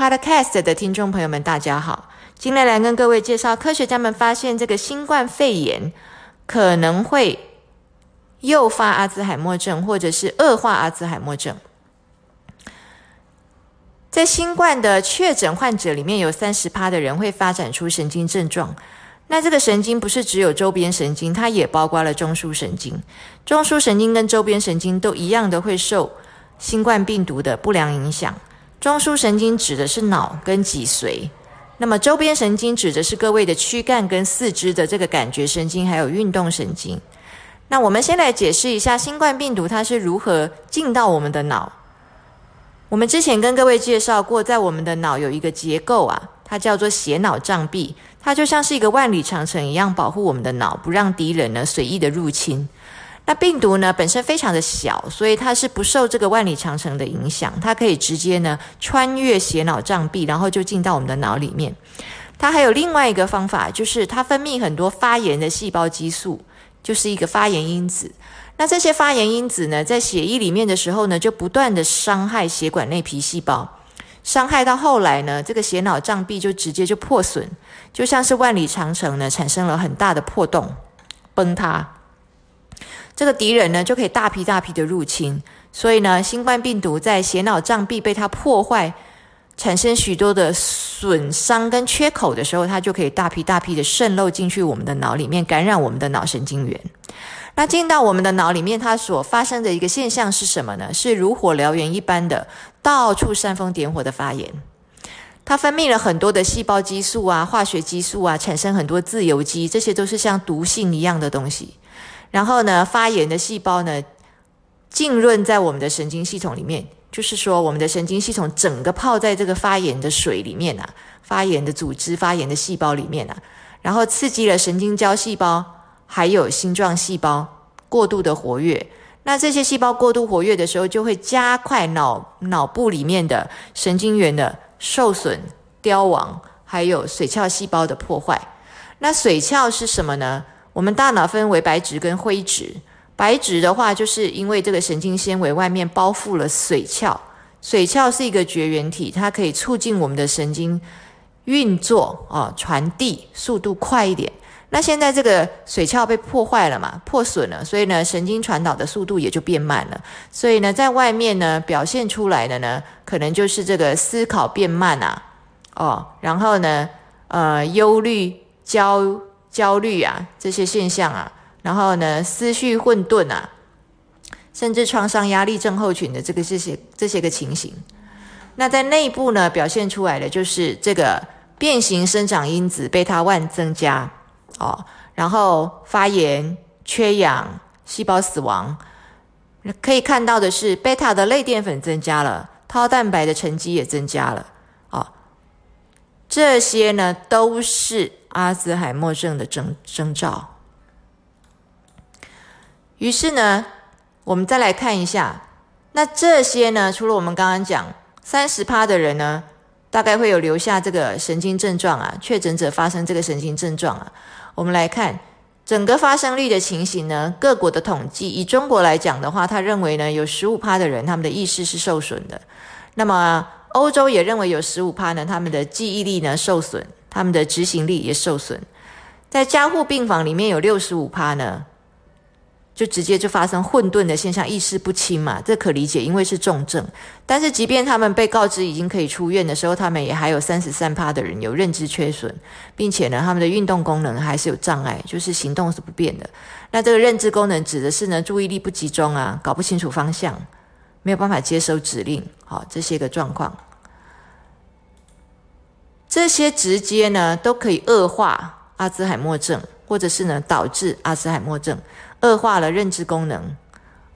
Podcast 的听众朋友们，大家好！今天来跟各位介绍，科学家们发现这个新冠肺炎可能会诱发阿兹海默症，或者是恶化阿兹海默症。在新冠的确诊患者里面，有三十趴的人会发展出神经症状。那这个神经不是只有周边神经，它也包括了中枢神经。中枢神经跟周边神经都一样的会受新冠病毒的不良影响。中枢神经指的是脑跟脊髓，那么周边神经指的是各位的躯干跟四肢的这个感觉神经，还有运动神经。那我们先来解释一下新冠病毒它是如何进到我们的脑。我们之前跟各位介绍过，在我们的脑有一个结构啊，它叫做血脑障壁，它就像是一个万里长城一样，保护我们的脑，不让敌人呢随意的入侵。那病毒呢本身非常的小，所以它是不受这个万里长城的影响，它可以直接呢穿越血脑障壁，然后就进到我们的脑里面。它还有另外一个方法，就是它分泌很多发炎的细胞激素，就是一个发炎因子。那这些发炎因子呢，在血液里面的时候呢，就不断的伤害血管内皮细胞，伤害到后来呢，这个血脑障壁就直接就破损，就像是万里长城呢产生了很大的破洞，崩塌。这个敌人呢，就可以大批大批的入侵，所以呢，新冠病毒在血脑障壁被它破坏，产生许多的损伤跟缺口的时候，它就可以大批大批的渗漏进去我们的脑里面，感染我们的脑神经元。那进到我们的脑里面，它所发生的一个现象是什么呢？是如火燎原一般的，到处煽风点火的发炎。它分泌了很多的细胞激素啊、化学激素啊，产生很多自由基，这些都是像毒性一样的东西。然后呢，发炎的细胞呢，浸润在我们的神经系统里面，就是说，我们的神经系统整个泡在这个发炎的水里面啊，发炎的组织、发炎的细胞里面啊，然后刺激了神经胶细胞还有星状细胞过度的活跃。那这些细胞过度活跃的时候，就会加快脑脑部里面的神经元的受损、凋亡，还有髓鞘细胞的破坏。那髓鞘是什么呢？我们大脑分为白质跟灰质，白质的话，就是因为这个神经纤维外面包覆了髓鞘，髓鞘是一个绝缘体，它可以促进我们的神经运作啊，传递速度快一点。那现在这个髓鞘被破坏了嘛，破损了，所以呢，神经传导的速度也就变慢了。所以呢，在外面呢表现出来的呢，可能就是这个思考变慢啊，哦，然后呢，呃，忧虑、焦。焦虑啊，这些现象啊，然后呢，思绪混沌啊，甚至创伤压力症候群的这个这些这些个情形，那在内部呢表现出来的就是这个变形生长因子贝塔 one 增加哦，然后发炎、缺氧、细胞死亡，可以看到的是贝塔的类淀粉增加了，套蛋白的沉积也增加了哦，这些呢都是。阿兹海默症的征征兆。于是呢，我们再来看一下，那这些呢，除了我们刚刚讲三十趴的人呢，大概会有留下这个神经症状啊，确诊者发生这个神经症状啊。我们来看整个发生率的情形呢，各国的统计，以中国来讲的话，他认为呢，有十五趴的人他们的意识是受损的。那么欧洲也认为有十五趴呢，他们的记忆力呢受损。他们的执行力也受损，在加护病房里面有六十五趴呢，就直接就发生混沌的现象，意识不清嘛，这可理解，因为是重症。但是即便他们被告知已经可以出院的时候，他们也还有三十三趴的人有认知缺损，并且呢，他们的运动功能还是有障碍，就是行动是不变的。那这个认知功能指的是呢，注意力不集中啊，搞不清楚方向，没有办法接收指令，好，这些个状况。这些直接呢都可以恶化阿兹海默症，或者是呢导致阿兹海默症恶化了认知功能，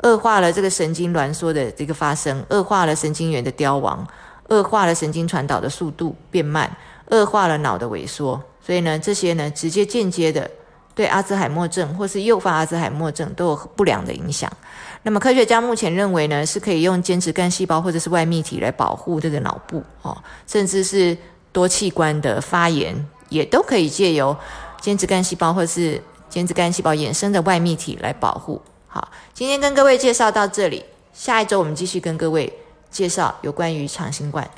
恶化了这个神经挛缩的这个发生，恶化了神经元的凋亡，恶化了神经传导的速度变慢，恶化了脑的萎缩。所以呢，这些呢直接间接的对阿兹海默症或是诱发阿兹海默症都有不良的影响。那么科学家目前认为呢，是可以用间质干细胞或者是外泌体来保护这个脑部哦，甚至是。多器官的发炎也都可以借由间质干细胞或是间质干细胞衍生的外泌体来保护。好，今天跟各位介绍到这里，下一周我们继续跟各位介绍有关于长新冠。